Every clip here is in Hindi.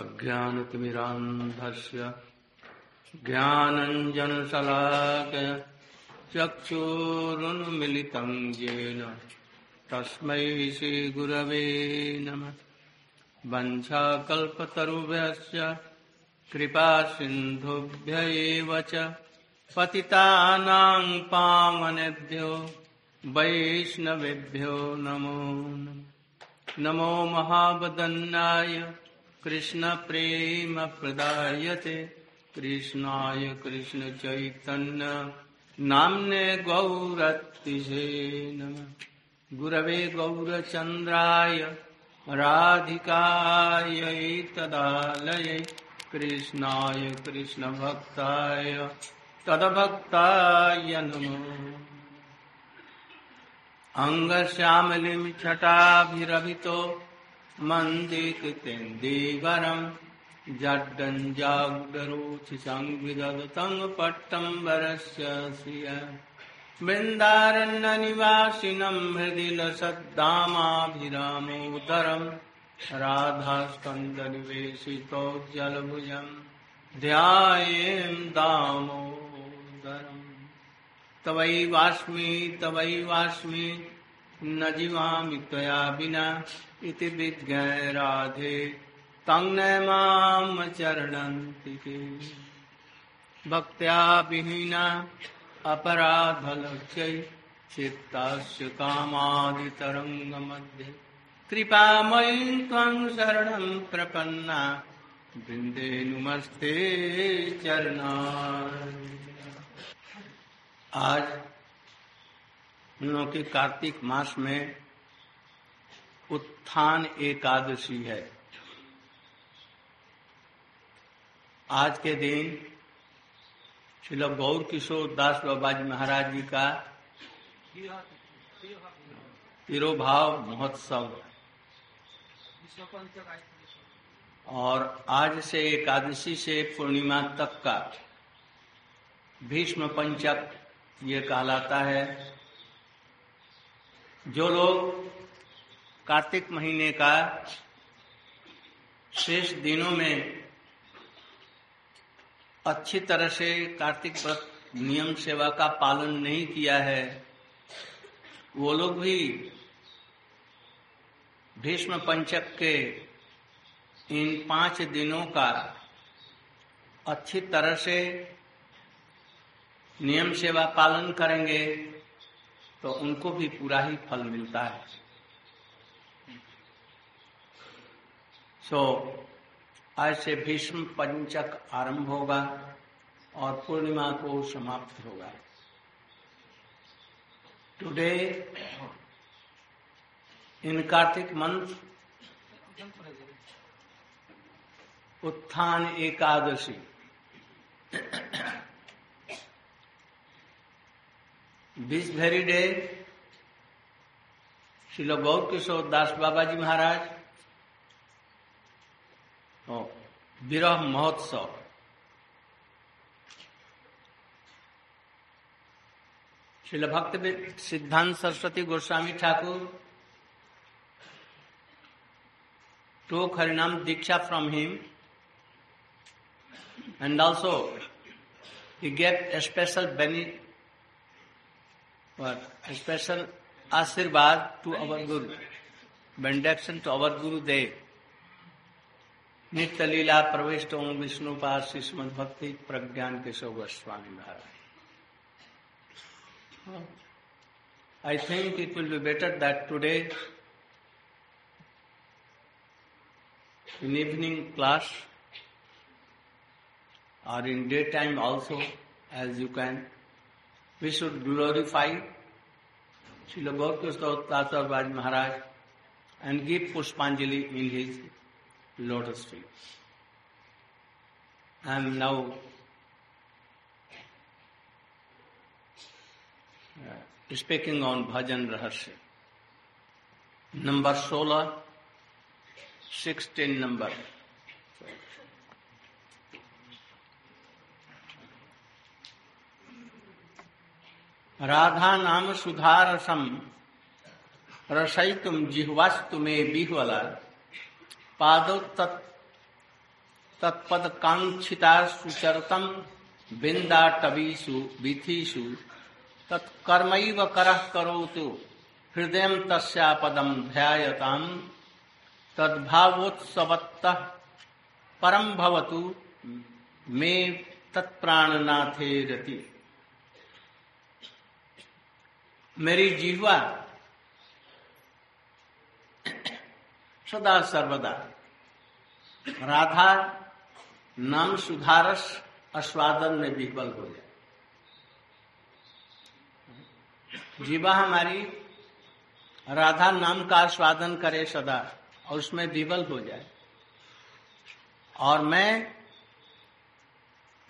अज्ञानतिमिरान्धस्य ज्ञानञ्जनशलाकय चक्षुरुन्मिलितं येन तस्मै श्रीगुरवे नमः। वञ्छाकल्पतरुभ्यश्च कृपासिन्धुभ्य एव च पतितानां पावनेभ्यो वैष्णवेभ्यो नमो नमो। महावदन्नाय कृष्णप्रेमप्रदायते कृष्णाय कृष्णचैतन्य नाम्ने गौरतिशे नमः गुरवे गौरचन्द्राय राधिकायै तदालये कृष्णाय कृष्णभक्ताय तदभक्ताय नमो। अङ्गश्यामलिं छटाभिरभितो मन्दिकृतेन्दीवरम् जड्डञ्जाग्डरोचिसंविदतं पट्टम्बरस्य श्रिय। बृन्दारण्यनिवासिनं हृदि लसद्दामाभिरामोदरम् राधास्कन्दनिवेशितो जलभुजम् ध्यायेम् दामोदरम्। तवैवास्मि तवैवास्मि न जीवामि त्वया विना इति विज्ञाय राधे तं माम चरणन्ति। भक्त्या विहीना अपराधलक्ष्यै चित्तस्य कामादितरङ्गमध्ये। कृपामयी त्वं शरणं प्रपन्ना। वृन्दे नुमस्ते चरणा आज हम लोग के कार्तिक मास में उत्थान एकादशी है। आज के दिन श्री गौर किशोर दास बाबा जी महाराज जी का तिरोभाव महोत्सव और आज से एकादशी से पूर्णिमा तक का भीष्म पंचक ये कहलाता है। जो लोग कार्तिक महीने का शेष दिनों में अच्छी तरह से कार्तिक व्रत नियम सेवा का पालन नहीं किया है, वो लोग भी भीष्म पंचक के इन पाँच दिनों का अच्छी तरह से नियम सेवा पालन करेंगे। तो उनको भी पूरा ही फल मिलता है। सो so, आज से भीष्म पंचक आरंभ होगा और पूर्णिमा को समाप्त होगा। Today in Kartik month Utthan Ekadashi. This very day Srila Gaur Kishore Das Baba ji Maharaj Viraha Mahotsav Srila Bhakti Siddhanta Saraswati Goswami Thakur took Harinam Diksha from him and also he gave a special benefit, one special ashirvad to our guru benediction to अवर गुरु देव नित्य लीला प्रविष्ट ओम विष्णु पास शिष्मद Bhakti Prajnan Keshav Goswami Maharaj I think it will be better that today in evening class और in day time also as you can we should glorify Srila Gaurkishore Tata Raj Maharaj and give Pushpanjali in his lotus feet. I am now uh, speaking on Bhajan Rahasya. Number 16, 16 number. Radha Nam Sudharasam रसई तुम जिह्वास्तु में बिहवला। पादो तत् तत्पद कांक्षिता सुचरतम बिंदा टबीसु विथिषु तत्कर्मैव करः करोतु। हृदय तस्या पदम ध्यायताम। तद्भावोत्सवत्त परम भवतु। मे तत्प्राणनाथे रति। मेरी जीवा सदा सर्वदा। राधा नाम सुधारस आस्वादन में विफल हो जाए जीवा हमारी राधा नाम का आस्वादन करे सदा और उसमें विवल हो जाए। और मैं,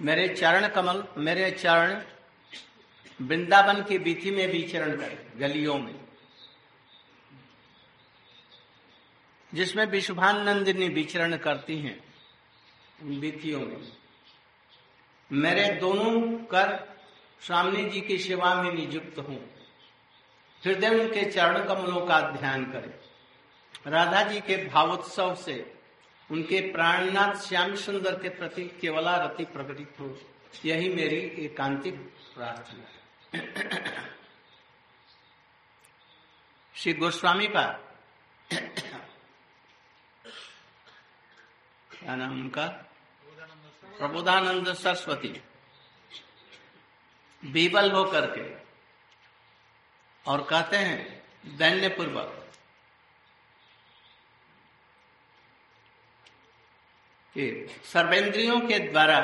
मेरे चरण कमल, मेरे चरण वृंदावन की बीथी में विचरण करे गलियों में। जिसमें विशुभानंदिनी विचरण करती हैं बीथियों में। मेरे दोनों कर स्वामी जी की सेवा में नियुक्त हूँ। हृदय उनके चरण कमलों का ध्यान करें। राधा जी के भावोत्सव से उनके प्राणनाथ श्याम सुंदर के प्रति केवला रति प्रकटित हो। यही मेरी एकांतिक प्रार्थना है। श्री गोस्वामी का क्या नाम उनका? प्रबोधानंद सरस्वती। बीबल होकर के। और कहते हैं दैन्य पूर्वक सर्वेंद्रियों के द्वारा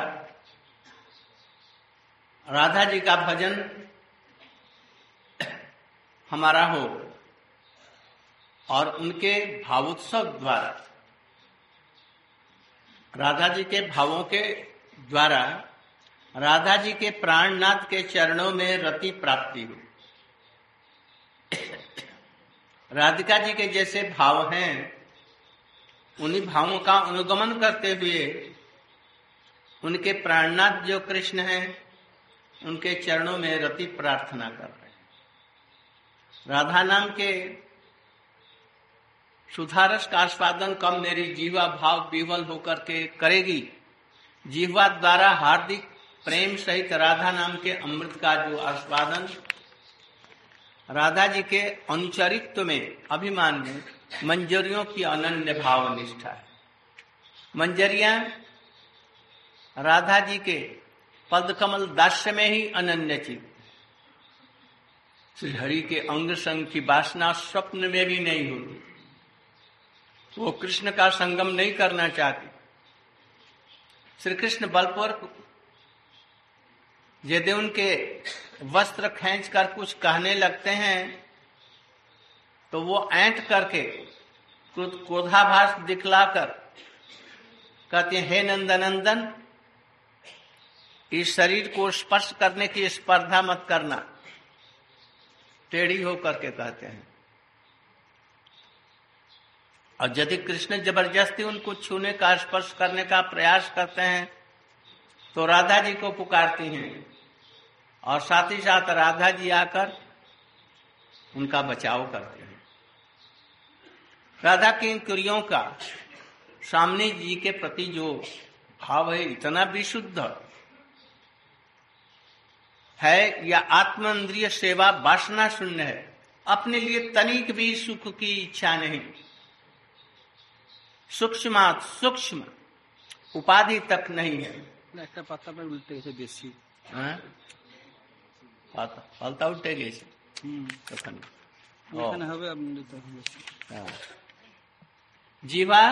राधा जी का भजन हमारा हो और उनके भावोत्सव द्वारा राधा जी के भावों के द्वारा राधा जी के प्राणनाथ के चरणों में रति प्राप्ति हो। राधिका जी के जैसे भाव हैं, उन्हीं भावों का अनुगमन करते हुए उनके प्राणनाथ जो कृष्ण हैं, उनके चरणों में रति प्रार्थना कर राधा नाम के सुधारस का आस्वादन कम मेरी जीवा भाव विवल होकर के करेगी। जीवा द्वारा हार्दिक प्रेम सहित राधा नाम के अमृत का जो आस्वादन राधा जी के अनुचरित्व में अभिमान में मंजरियों की अनन्य भाव निष्ठा है। मंजरिया राधा जी के पद कमल दास्य में ही अनन्य चित श्री हरि के अंग संग की वासना स्वप्न में भी नहीं होती वो कृष्ण का संगम नहीं करना चाहती। श्री कृष्ण बलपूर्वक यदि उनके वस्त्र खींच कर कुछ कहने लगते हैं तो वो ऐंठ करके क्रोधाभास दिखलाकर कहते हैं, हे नंदनंदन, इस शरीर को स्पर्श करने की स्पर्धा मत करना। टेढ़ी होकर के कहते हैं। और यदि कृष्ण ज़बरदस्ती उनको छूने का स्पर्श करने का प्रयास करते हैं तो राधा जी को पुकारती हैं। और साथ ही साथ राधा जी आकर उनका बचाव करते हैं। राधा की क्रियों का सामने जी के प्रति जो भाव है, इतना विशुद्ध है या आत्म इंद्रिय सेवा वासना शून्य है अपने लिए तनिक भी सुख की इच्छा नहीं सूक्ष्म सूक्ष्म उपाधि तक नहीं है একটা পাতা পায় উল্টে গেছে বেশি হ্যাঁ? পাতা পাল্টা উল্টে গেছে হুম ওখানে এখানে হবে আপনি তখন বেশি हाँ। जीवा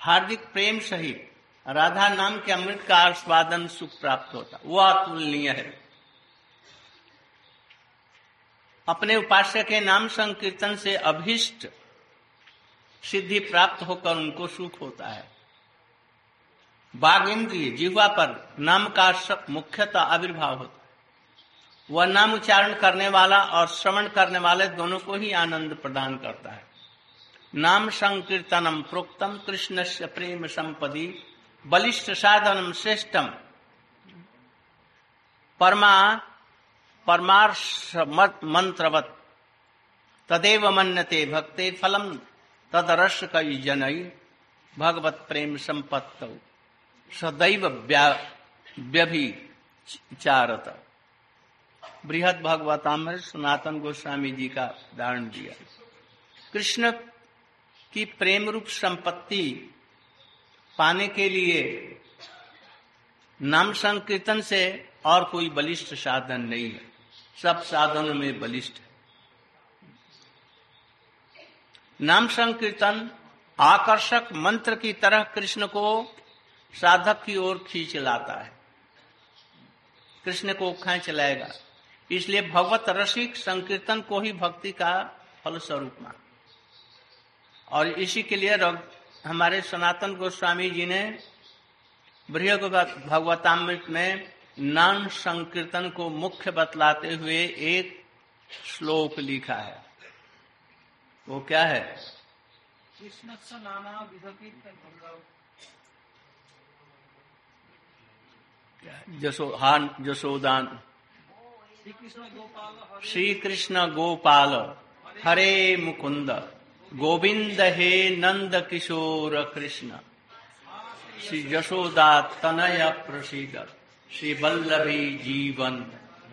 हार्दिक प्रेम सहित राधा नाम के अमृत का आस्वादन सुख प्राप्त होता। वो अतुलनीय है। अपने उपास्य के नाम संकीर्तन से अभिष्ट सिद्धि प्राप्त होकर उनको सुख होता है। बाघ इंद्रिय जीवा पर नाम का मुख्यतः आविर्भाव होता है। वह नाम उच्चारण करने वाला और श्रवण करने वाले दोनों को ही आनंद प्रदान करता है। नाम संकीर्तनम प्रोक्तम कृष्ण से प्रेम संपदि बलिष्ठ साधनम श्रेष्ठम। परमा, परमार्श मत- मंत्रवत। तदेव मन्यते भक्ते फलम, तदरस कई जनई भगवत प्रेम संपत्त सदैव व्यभिचारत बृहद भगवतामृत, सनातन गोस्वामी जी का उदाहरण दिया। कृष्ण की प्रेम रूप संपत्ति पाने के लिए नाम संकीर्तन से और कोई बलिष्ठ साधन नहीं है। सब साधनों में बलिष्ठ है। नाम संकीर्तन आकर्षक मंत्र की तरह कृष्ण को साधक की ओर खींच लाता है। कृष्ण को खेच लाएगा। इसलिए भगवत रसिक संकीर्तन को ही भक्ति का फल स्वरूप मान। और इसी के लिए हमारे सनातन गोस्वामी जी ने बृह भगवतामृत में नाम संकीर्तन को मुख्य बतलाते हुए एक श्लोक लिखा है। वो क्या है? हान जसोदान। श्री कृष्ण गोपाल हरे मुकुंद। गोविंद हे नंद किशोर कृष्ण। श्री यशोदा तनय प्रसिद्ध। श्री वल्लभी जीवन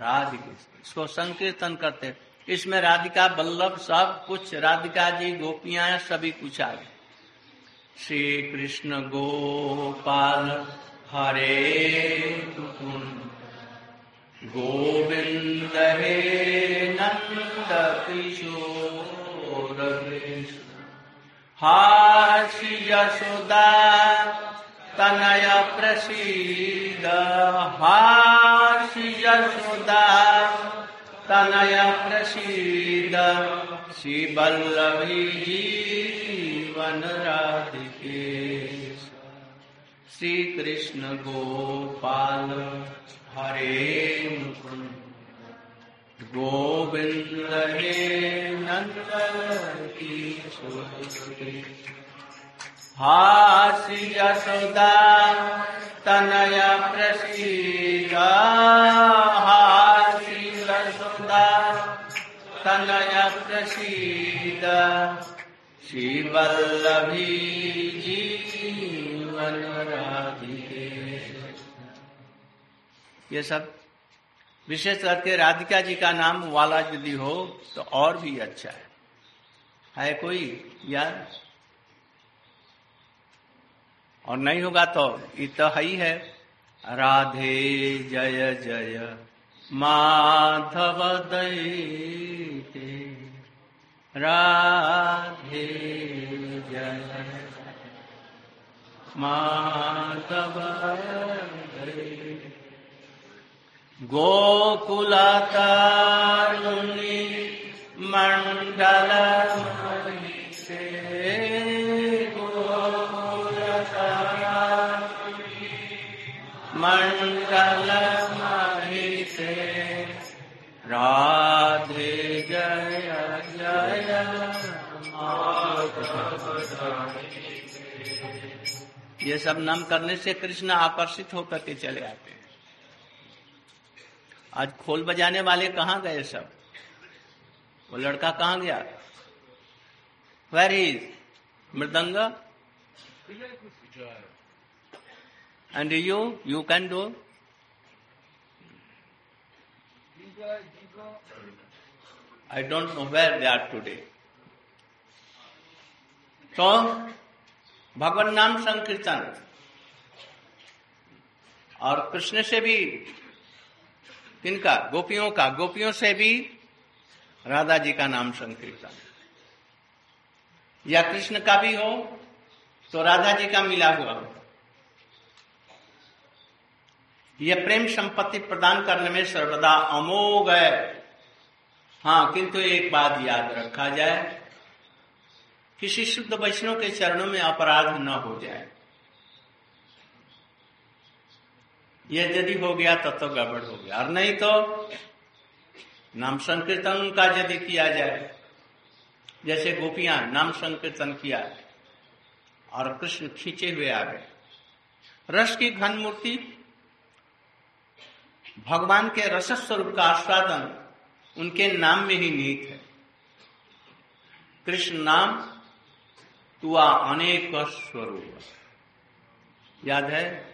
राधिक। इसको संकीर्तन करते इसमें राधिका बल्लभ सब कुछ, राधिका जी, गोपियाँ, सभी कुछ आ गए। श्री कृष्ण गोपाल हरे गोविंद हे नंद किशोर। हासी यशोदा तनय प्रसीद हासी यशोदा तनय प्रसीद श्री वल्लभी जीवन राधिके श्री कृष्ण गोपाल हरे मुकुंद गोविंद हे नंद किशोर हासी यशोदा तनय प्रसीद हासी यशोदा तनय प्रसीद श्री वल्लभी जीवन राधिके ये सब विशेष करके राधिका जी का नाम वाला यदि हो तो और भी अच्छा है। है कोई? यार। और नहीं होगा तो ये तो है ही। है राधे जय जय माधव दैते राधे जय माधव गोकुलतारुणी से मंडल से राधे जय जय ये सब नाम करने से कृष्ण आकर्षित होकर के चले आते हैं। आज खोल बजाने वाले कहाँ गए सब? वो लड़का कहाँ गया? Where is mridang? And you you can do I don't know where they are today तो भगवान नाम संकीर्तन। और कृष्ण से भी किनका गोपियों का, गोपियों से भी राधा जी का नाम संकीर्तन। या कृष्ण का भी हो तो राधा जी का मिला हुआ हो। यह प्रेम संपत्ति प्रदान करने में सर्वदा अमोघ है। हाँ किंतु एक बात याद रखा जाए, किसी शुद्ध वैष्णव के चरणों में अपराध न हो जाए। यह यदि हो गया तब तो, तो गड़बड़ हो गया। और नहीं तो नाम संकीर्तन का यदि किया जाए जैसे गोपियाँ नाम संकीर्तन किया और कृष्ण खींचे हुए आ गए। रस की घन मूर्ति भगवान के रस स्वरूप का आस्वादन उनके नाम में ही निहित है। कृष्ण नाम तुआ अनेक स्वरूप। याद है?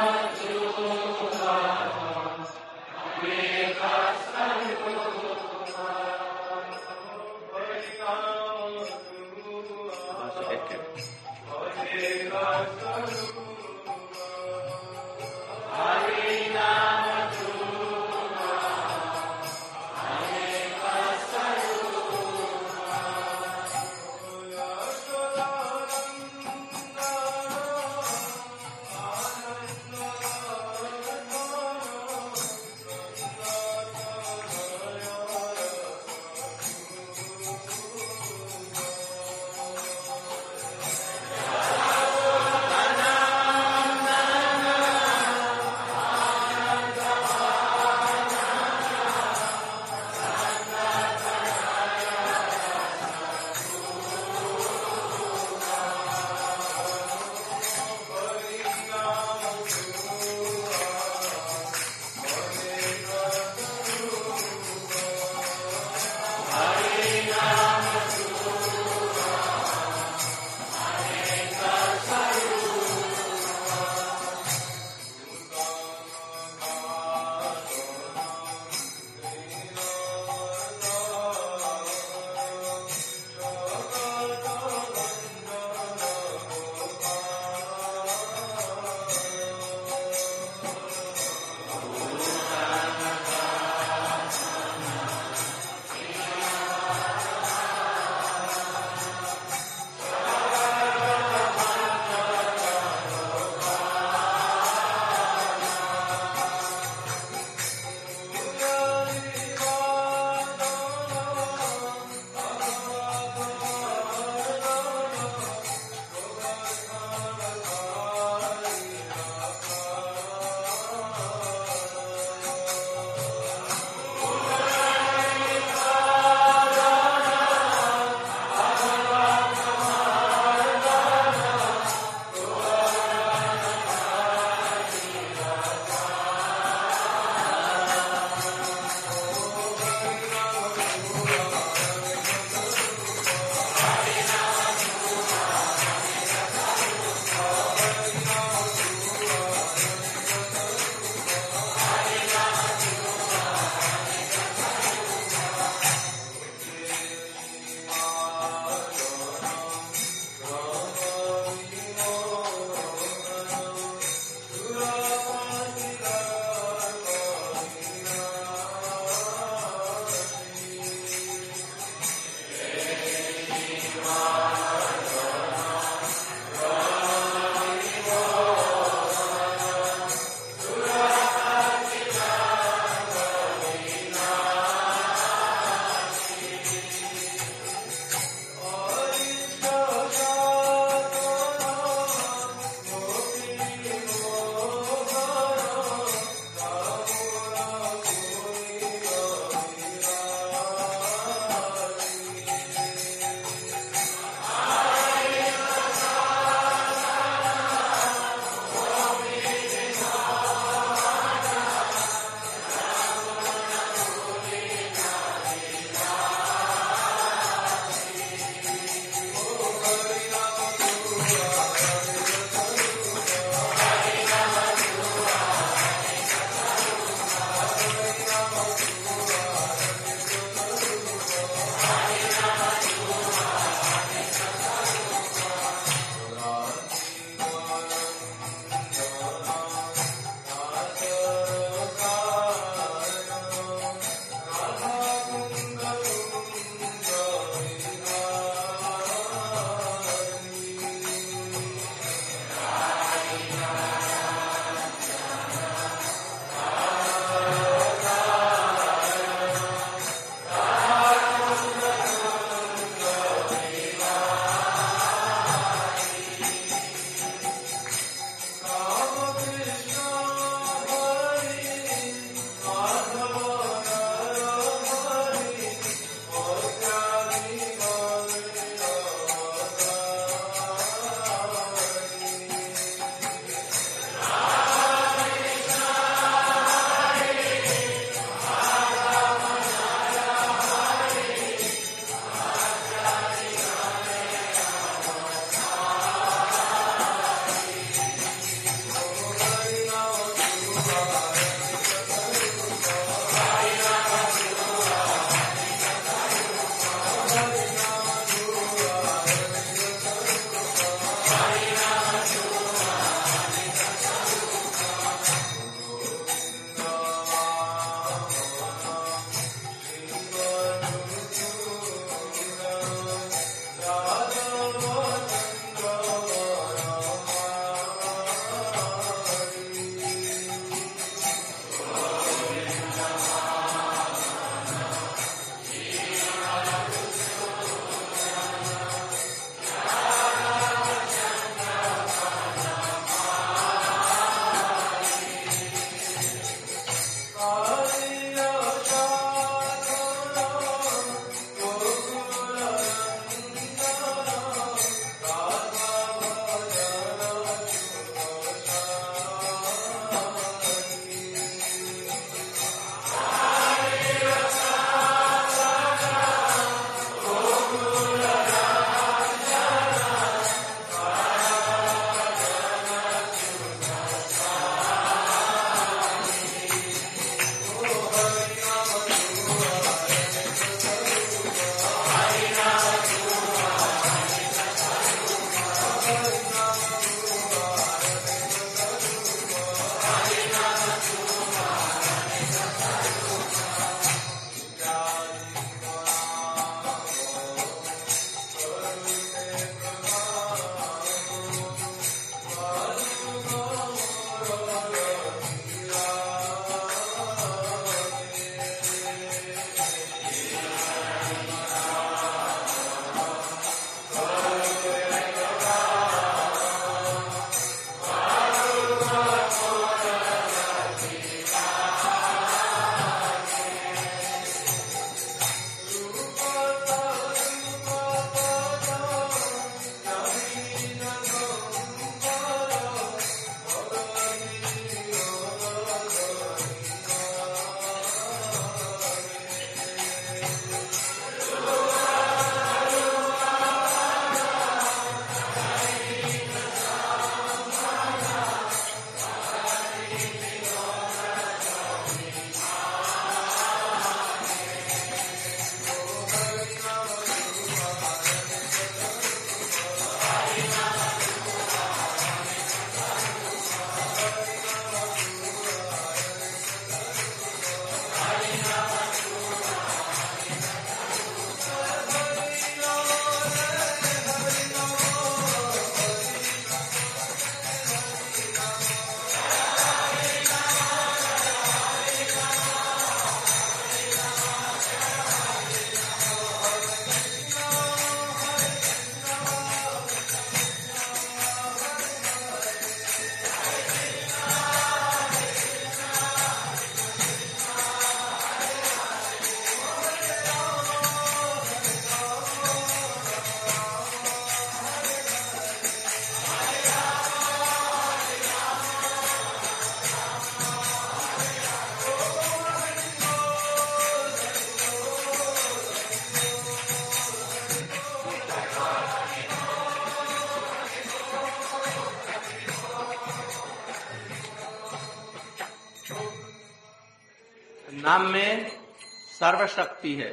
सर्वशक्ति है।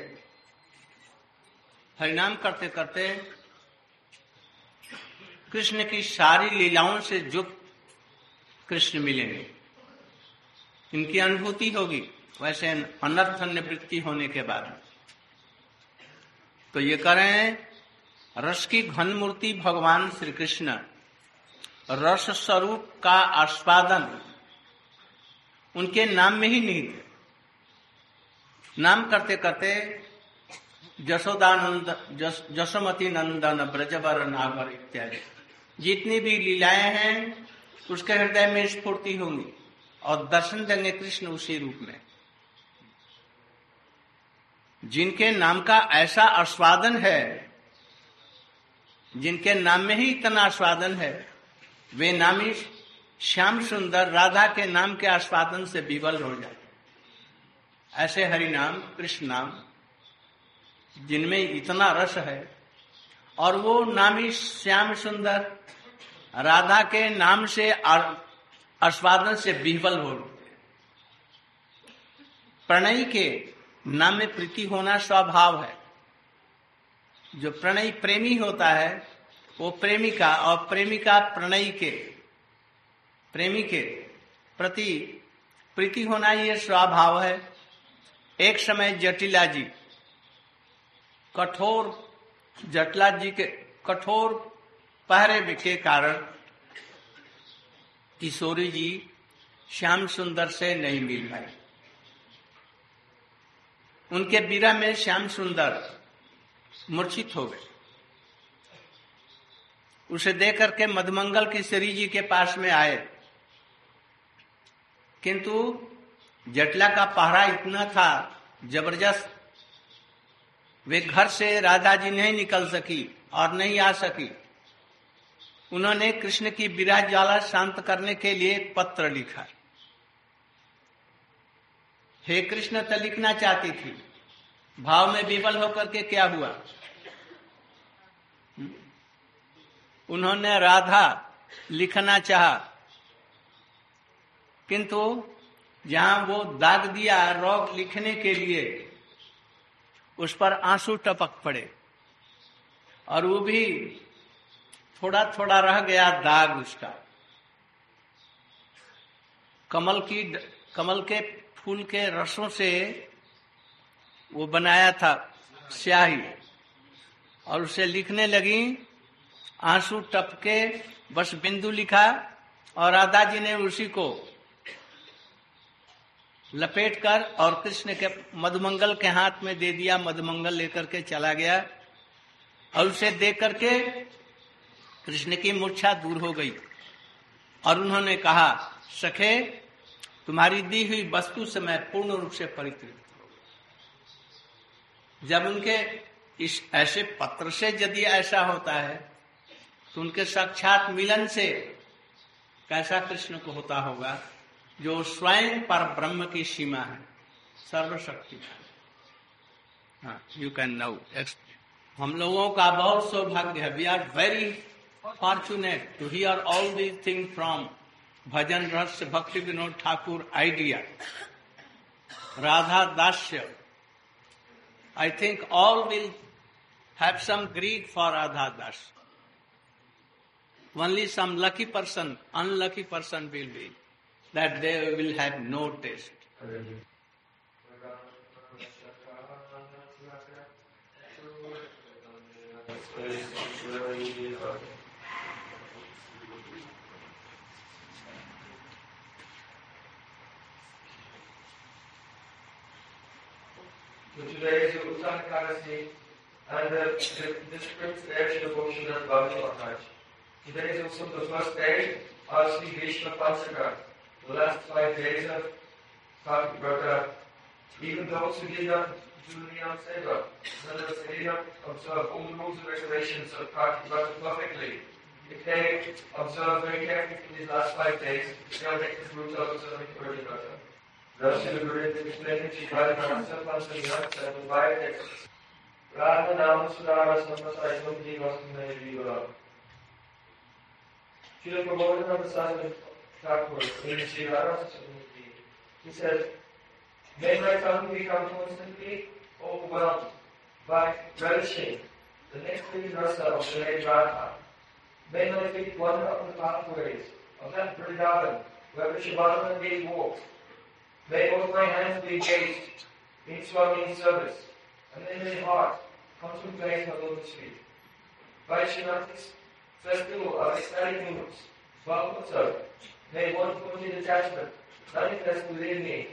हरिनाम करते करते कृष्ण की सारी लीलाओं से युक्त कृष्ण मिलेंगे। इनकी अनुभूति होगी, वैसे अनर्थ निवृत्ति होने के बाद। तो ये करें रस की घन मूर्ति भगवान श्री कृष्ण रस स्वरूप का आस्वादन उनके नाम में ही नहीं थे नाम करते करते जसोदानंद जस, जसोमती नंदन ब्रजवर नागर इत्यादि। जितनी भी लीलाएँ हैं उसके हृदय में स्फूर्ति होंगी और दर्शन देंगे कृष्ण उसी रूप में। जिनके नाम का ऐसा आस्वादन है जिनके नाम में ही इतना आस्वादन है वे नामी श्याम सुंदर राधा के नाम के आस्वादन से विवल हो जाते ऐसे हरि नाम, कृष्ण नाम, जिनमें इतना रस है। और वो नामी श्याम सुंदर, राधा के नाम से आस्वादन से विह्वल हो प्रणयी के नाम में प्रीति होना स्वभाव है। जो प्रणयी प्रेमी होता है, वो प्रेमिका और प्रेमिका प्रणयी के, प्रेमी के प्रति प्रीति होना ये स्वभाव है। एक समय जटिला जी कठोर जटला जी के, कठोर पहरे के कारण किशोरी जी श्याम सुंदर से नहीं मिल पाए उनके बीरा में श्याम सुंदर मूर्छित हो गए। उसे देख करके मधुमंगल किशोरी जी के पास में आए। किंतु जटला का पहरा इतना था, ज़बरदस्त। वे घर से राधा जी नहीं निकल सकी और नहीं आ सकी। उन्होंने कृष्ण की विराज ज्वाला शांत करने के लिए एक पत्र लिखा। हे कृष्ण तो लिखना चाहती थी। भाव में विफल होकर के क्या हुआ? उन्होंने राधा लिखना चाहा, किंतु जहाँ वो दाग दिया रोग लिखने के लिए, उस पर आँसू टपक पड़े। और वो भी थोड़ा थोड़ा रह गया दाग उसका। कमल की कमल के फूल के रसों से वो बनाया था स्याही। और उसे लिखने लगी, आँसू टपके, बस बिंदु लिखा, और राधा जी ने उसी को लपेट कर और कृष्ण के मधुमंगल के हाथ में दे दिया मधुमंगल लेकर के चला गया। और उसे देख करके कृष्ण की मूर्छा दूर हो गई। और उन्होंने कहा, सखे, तुम्हारी दी हुई वस्तु से मैं पूर्ण रूप से परिकृत जब उनके इस ऐसे पत्र से यदि ऐसा होता है तो उनके साक्षात मिलन से कैसा कृष्ण को होता होगा? जो स्वयं पर ब्रह्म की सीमा है सर्वशक्ति हाँ यू कैन नो हम लोगों का बहुत सौभाग्य है। We are very fortunate to hear all these thing from Bhajan Rahasya Bhakti Vinod Thakur idea Radha Dasya. I think all will have some greed for Radha Das. Only some lucky person, unlucky person will be, that they will have no taste. Today is Uttar Kadasi and the, the, the script reaction devotion of Bhagavad Maharaj. Today is also the first day of Sri Krishna Pasaka, the last five days of talked about that. Even those who did not do the Seva, in other they did not observe all the rules and regulations of Bhakti perfectly. If they observe very carefully in these last five days, they'll make the root of observing Purdy Bhakti. Thus, the Guru is explaining to Bhakti Sampantaniyat and the Vaya texts. Radha Nama Sudara Sampasaitam Divasam Deviva. Srila Prabhupada Sahib Thakur in Sri he said, May my tongue become constantly overwhelmed by relishing the nectar rasa of Lady Radha. May my feet wander up the pathways of that Vrindavan where Vishwanath Devi walks. May both my hands be engaged in Swami's service, and may my heart contemplate her lotus feet. Vaishnava's festival of ecstatic moods, they won't put me to. Nothing that's within me.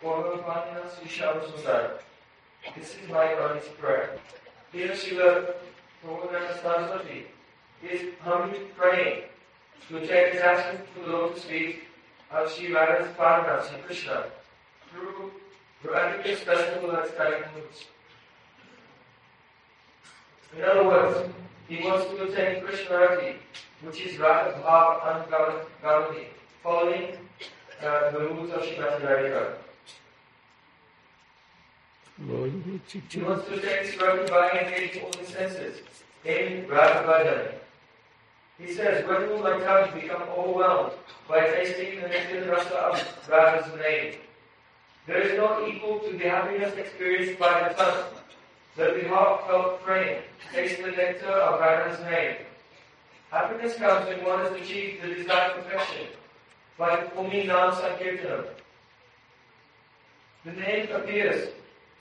For her blindness she shall survive. This is my earnest prayer. Here she will, for women philosophy, is humbly praying to take action to Lord speak of Sri Radha's partner, Sri Krishna, through her ambiguous festival and study moves. In other words, he wants to attain Krishnarati, which is Radha Bhav Anugavati, following uh, the rules of Srimati Radhika. He wants to attain this Radha by engaging all the senses, in Radha Bhajan. He says, when will my tongue become overwhelmed by tasting the nectar rasa of Radha's name? There is no equal to the happiness experienced by the tongue that the heartfelt frame taste the nectar of Radha's name. Happiness comes when one has achieved the desired perfection by performing Nam Sankirtanam. The name appears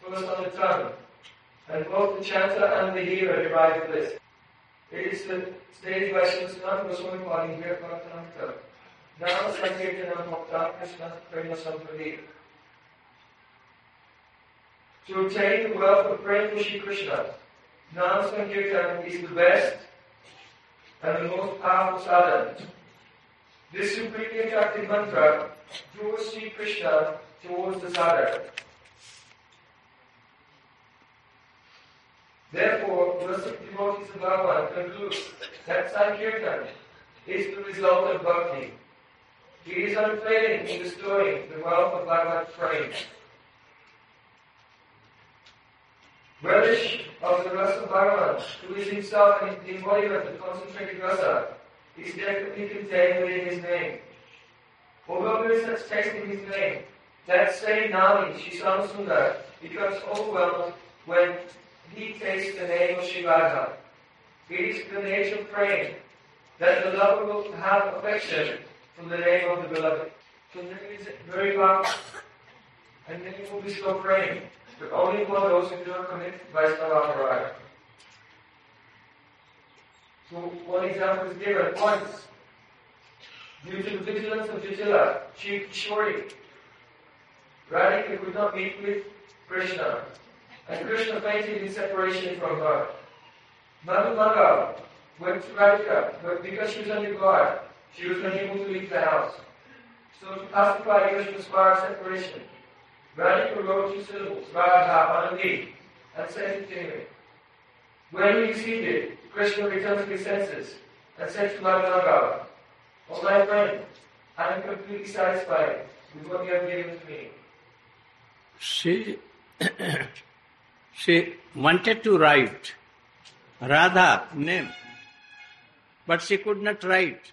first on the tongue, and both the chanter and the hearer derive bliss. It is the stated by Srimad Goswami Pali here, Bhaktanamrita. Nam Sankirtanam Bhakta Krishna Prema Samprati. To obtain the wealth of praying Shri Krishna, Nam Sankirtan is the best and the most powerful sadhana. This supremely attractive mantra draws Sri Krishna towards the sadhana. Therefore, blessed devotees of Bhagavan conclude that Sankirtan is the result of bhakti. He is unfailing in bestowing the wealth of Bhagavan's praise. Relish of the rasa Bhagavan, who is himself an embodiment of concentrated rasa, is definitely contained within his name. Although there is such taste in his name, that same Nami, Shisama Sundar, becomes overwhelmed when he tastes the name of Radha. It is the nature of praying that the lover will have affection from the name of the beloved. So the name is very powerful, and then you will be still praying but only for those who do not commit Vaishnava Aparaya. So one example is given once. Due to the vigilance of Vijila, Chief Kishori, Radhika could not meet with Krishna, and Krishna fainted in separation from her. Madhu Manga went to Radhika, but because she was under guard, she was unable to leave the house. So to pacify Krishna's fire separation, Radhika wrote two syllables, Radha, on a and sent it to him. When he received it, Krishna returned to his senses and said to Madhavaga, Oh my friend, I am completely satisfied with what you have given to me. She, she wanted to write Radha name, but she could not write.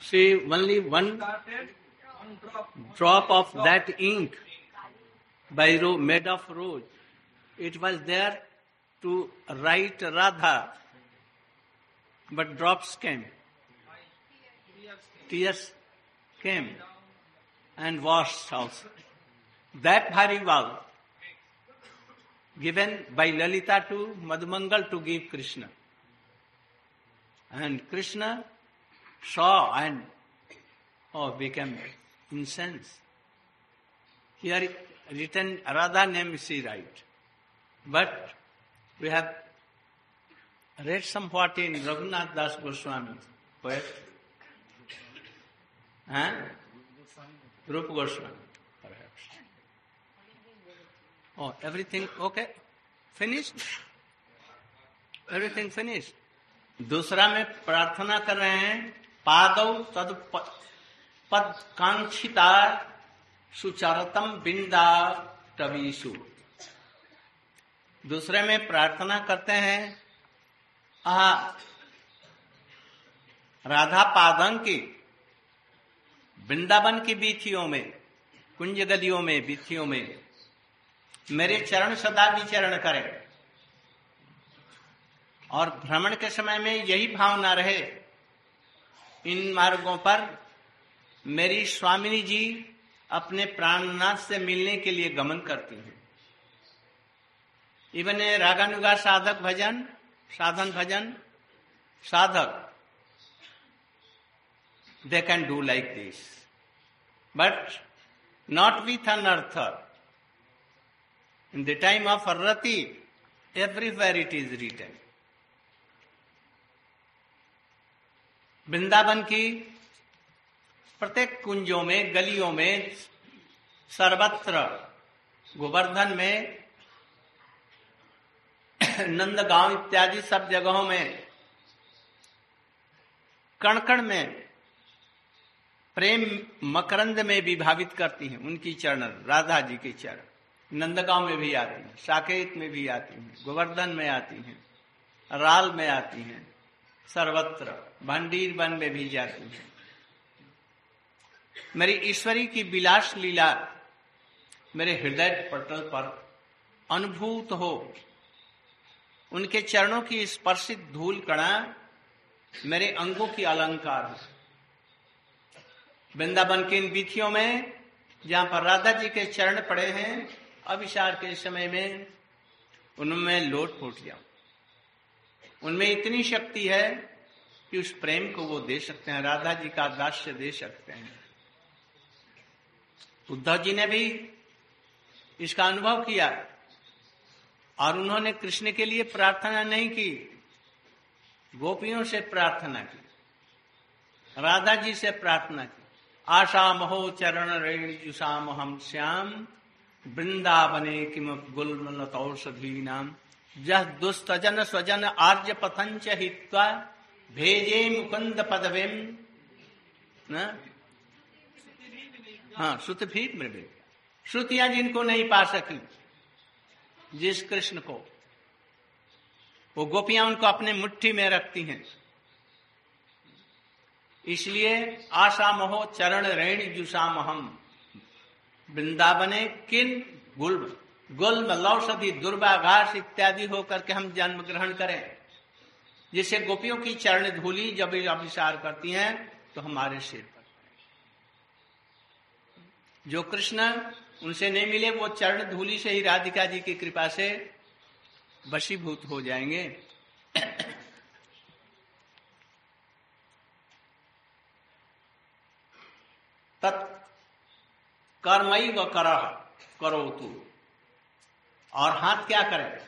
She only one drop of that ink by ro- made of rose. It was there to write Radha, but drops came. Tears came and washed also. That Bharival given by Lalita to Madhumangal to give Krishna. And Krishna saw and oh became incensed. Here written Radha name she write. But we have read somewhat in Raghunath Das Goswami poet. Huh? Rupa Goswami, perhaps. Oh, everything okay? Finished? Everything finished. दूसरा में प्रार्थना कर रहे हैं पादव तद पद कांक्षिता सुचरतम बिंदा टवीसु दूसरे में प्रार्थना करते हैं, आ राधा पादन की वृंदावन की बीथियों में कुंज गलियों में, बीथियों में, मेरे चरण सदा विचरण करें। और भ्रमण के समय में यही भावना रहे, इन मार्गों पर मेरी स्वामिनी जी अपने प्राणनाथ से मिलने के लिए गमन करती हैं। इवन रागानुगा साधक bhajan, sadhan bhajan, sadhak they can do like this but not with an other in the time of arati everywhere it is return Vrindavan की प्रत्येक कुंजों में, गलियों में, सर्वत्र, गोवर्धन में, नंदगांव इत्यादि सब जगहों में, कणकण में, प्रेम मकरंद में विभावित करती हैं उनकी चरण राधा जी के चरण। नंदगांव में भी आती हैं, साकेत में भी आती हैं, गोवर्धन में आती हैं, राल में आती हैं, सर्वत्र, भंडीर वन में भी जाती हैं। मेरी ईश्वरी की विलास लीला मेरे हृदय पटल पर अनुभूत हो। उनके चरणों की स्पर्शित धूल कणा मेरे अंगों की अलंकार है। वृंदावन की इन विधियों में, जहाँ पर राधा जी के चरण पड़े हैं अभिसार के समय में, उनमें लोट फूट जाऊँ उनमें इतनी शक्ति है कि उस प्रेम को वो दे सकते हैं, राधा जी का दास्य दे सकते हैं। उद्धव जी ने भी इसका अनुभव किया और उन्होंने कृष्ण के लिए प्रार्थना नहीं की, गोपियों से प्रार्थना की, राधा जी से प्रार्थना की। आशा महो चरण रेणुषाम हम श्याम, वृंदावने किम गुलमलतौषधी नाम जह दुस्तजन स्वजन आर्य पथंच हित्वा, भेजे मुकुंद पदवेम। हाँ श्रुत भी। मृग श्रुतियाँ जिनको नहीं पा सकी, जिस कृष्ण को, वो गोपियाँ उनको अपने मुट्ठी में रखती हैं। इसलिए आशा महो चरण रेणी जुषाम हम वृंदावने किन गुल्म गुल्म लौषधि दुर्वाघास इत्यादि होकर के हम जन्म ग्रहण करें। जिसे गोपियों की चरण धूली जब अभिसार करती हैं तो हमारे सिर पर। जो कृष्ण उनसे नहीं मिले, वो चरण धूली से ही राधिका जी की कृपा से वशीभूत हो जाएँगे। तत्कर्मई व कर करो तू और हाथ क्या करे?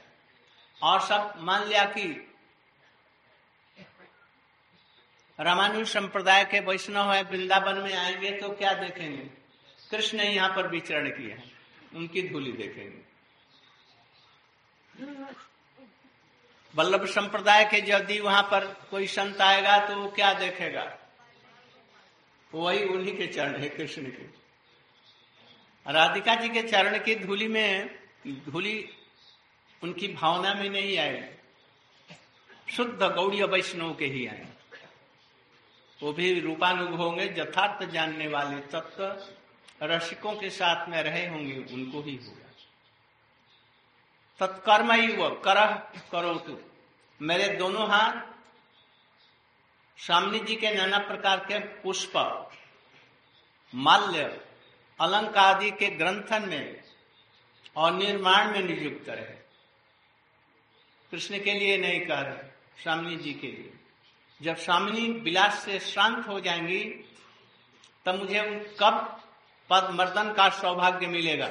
और सब मान लिया कि रामानुज संप्रदाय के वैष्णव है, वृंदावन में आएँगे तो क्या देखेंगे? कृष्ण यहाँ पर विचरण किए हैं उनकी धूली देखेंगे। वल्लभ संप्रदाय के यदि वहाँ पर कोई संत आएगा तो वो क्या देखेगा? वही उन्हीं के चरण है, कृष्ण के। राधिका जी के चरण की धूली में, धूली उनकी भावना में नहीं आए शुद्ध गौड़ीय वैष्णव के ही आए। वो भी रूपानुग होंगे, यथार्थ जानने वाले तत्व रसिकों के साथ में रहे होंगे, उनको ही होगा। तत्कर्म ही वो कर करो तू। मेरे दोनों हाथ स्वामी जी के नाना प्रकार के पुष्प, माल्य अलंकार आदि के ग्रंथन में और निर्माण में नियुक्त रहे। कृष्ण के लिए नहीं कह रहे स्वामी जी के लिए। जब स्वामिनी विलास से शांत हो जाएँगी, तब मुझे कब मर्दन का सौभाग्य मिलेगा।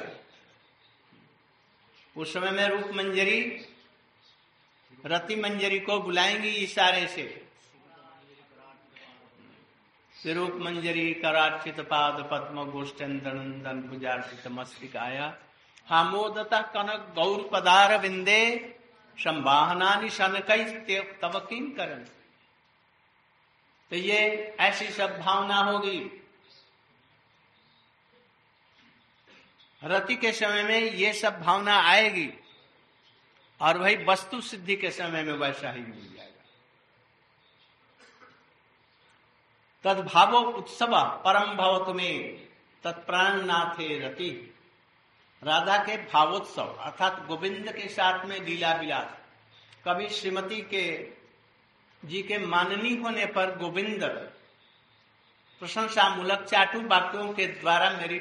उस समय में रूप मंजरी, रति मंजरी को बुलाएँगी इशारे से। रूप मंजरी, करार्चित पाद, पद्म गोष्ठनंदन भुजार्चित मस्तिकाया हामोदता कनक, गौर पदार विंदे, संवाहना शन कई तब किन करन। तो ये ऐसी सब भावना होगी। रति के समय में ये सब भावना आएगी और वही वस्तु सिद्धि के समय में वैसा ही मिल जाएगा। तद भावो उत्सव परम भव तुम्हें तत्प्राण नाथे रति। राधा के भावोत्सव, अर्थात गोविंद के साथ में लीला विलास। कभी श्रीमती के, जी के माननी होने पर गोविंद प्रशंसा मूलक चाटू वाक्यों के द्वारा मेरी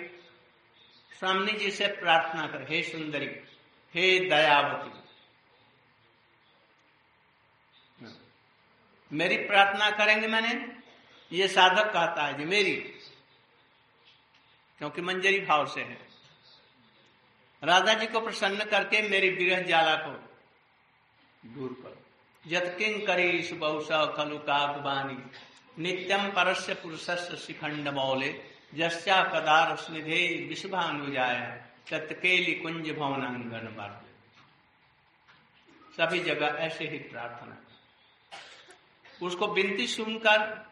स्वामी जी से प्रार्थना कर, हे सुंदरी, हे दयावती। मेरी प्रार्थना करेंगे मैंने? ये साधक कहता है, जी मेरी। क्योंकि मंजरी भाव से है। राधा जी को प्रसन्न करके मेरी विरह जाला को दूर करो। जतकिंग करी सुबह खलु काकबानी नित्यम परस्य पुरुषस्य शिखंड मौले जस्या कदार स्निधे विश्वानुजाय तत्केली कुंज भवनांगन बार। सभी जगह ऐसे ही प्रार्थना। उसको विनती सुनकर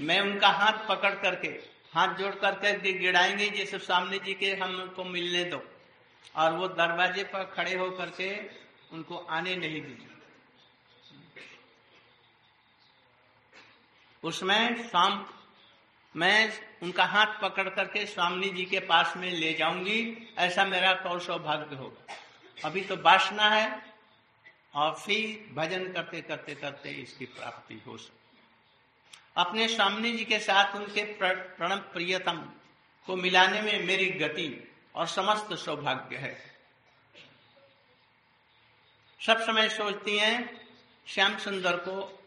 मैं उनका हाथ पकड़ करके, हाथ जोड़ करके गिड़ाएँगे जैसे सामने जी के हमको मिलने दो। और वो दरवाजे पर खड़े होकर के उनको आने नहीं दी उसमें शाम मैं उनका हाथ पकड़ करके स्वामी जी के पास में ले जाऊँगी। ऐसा मेरा कौ सौभाग्य होगा। अभी तो वासना है और फिर भजन करते करते करते इसकी प्राप्ति हो सकती अपने स्वामी जी के साथ उनके प्रणब प्रियतम को मिलाने में मेरी गति और समस्त सौभाग्य है। सब समय सोचती हैं, श्याम सुंदर को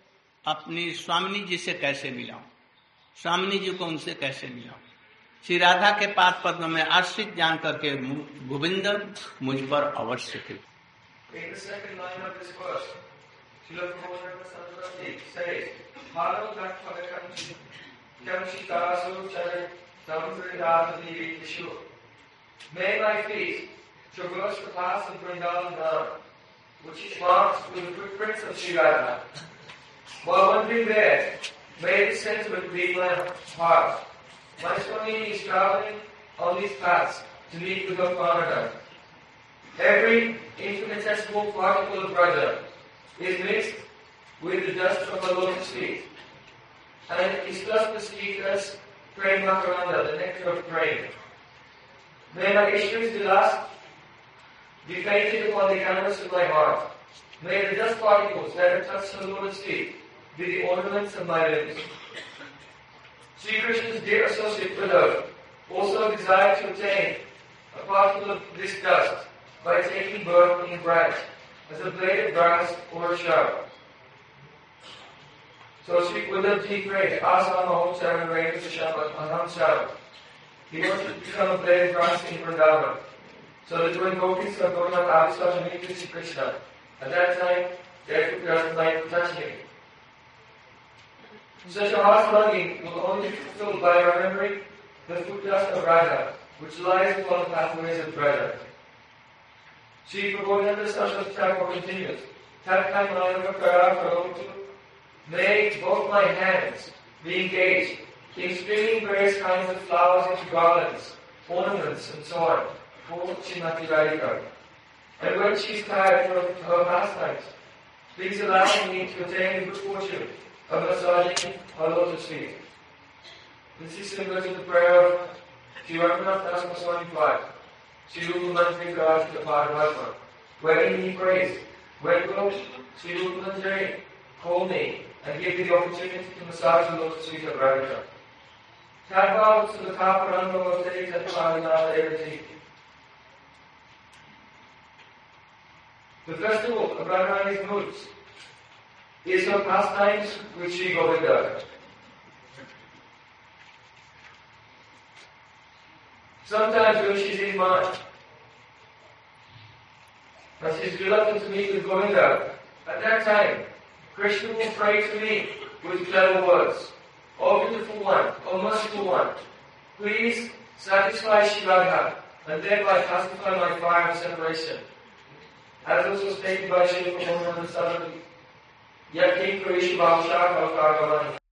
अपनी स्वामिनी जी से कैसे मिलाऊं? स्वामिनी जी को उनसे कैसे मिलाऊं श्री राधा के पाद पद्म में आश्रित जान करके गोविंद मुझ पर अवश्य थे. May my feet traverse the paths of Vrindavan Dham, which is marked with the footprints of Sri Radha. While wandering there, may the sentiment be my heart. My Swami is traveling on these paths to meet with Gopalada. Every infinitesimal particle of brother is mixed with the dust of the lotus feet. And is thus perceived as praying Makaranda, the nectar of praying. May my issues the last be painted upon the canvas of my heart. May the dust particles that have touched the Lord's feet the ornaments of my limbs. Sri Krishna's dear associate Uddhav also desired to obtain a particle of this dust by taking birth in grass, as a blade of grass or a shower. So Sri Uddhavji prayed, Asam Om Saran Reka Sashamat Anam Saram. He wanted to become a blade of grass in Vrindavan. So that when gopis to meet with Sri Krishna, at that time, they could just like touching him. Such a heart longing will only be fulfilled by remembering the foot dust of Radha, which lies upon the pathways of Radha. Sri Prabhupada Saraswati Thakur continues, Tatkai Manava Kara Karotu, may both my hands be engaged in stringing various kinds of flowers into garlands, ornaments, and so on, for Srimati Radhika. And when she is tired from her pastimes, please allow me to attain good fortune of massaging her lotus feet. This is similar to the prayer of Sri Raghunath Das Goswami Pad, Sri Mantri Raj Bhagavad, wherein he prays, when will Sri Mantri call me and give me the opportunity to massage the lotus feet of Radhika? Tadvav Sudhaka Paranga Vate Tatparinata Erati. The festival of Radharani's moods is her pastimes with Sri Govinda. Sometimes when she's in mind, and she's reluctant to meet with Govinda, at that time, Krishna will pray to me with clever words. O beautiful one, O merciful one, please satisfy Sri and thereby pacify my fire of separation. As also stated by Sri Prabhupada यह ठीक कृषि बादशाह का कागवानी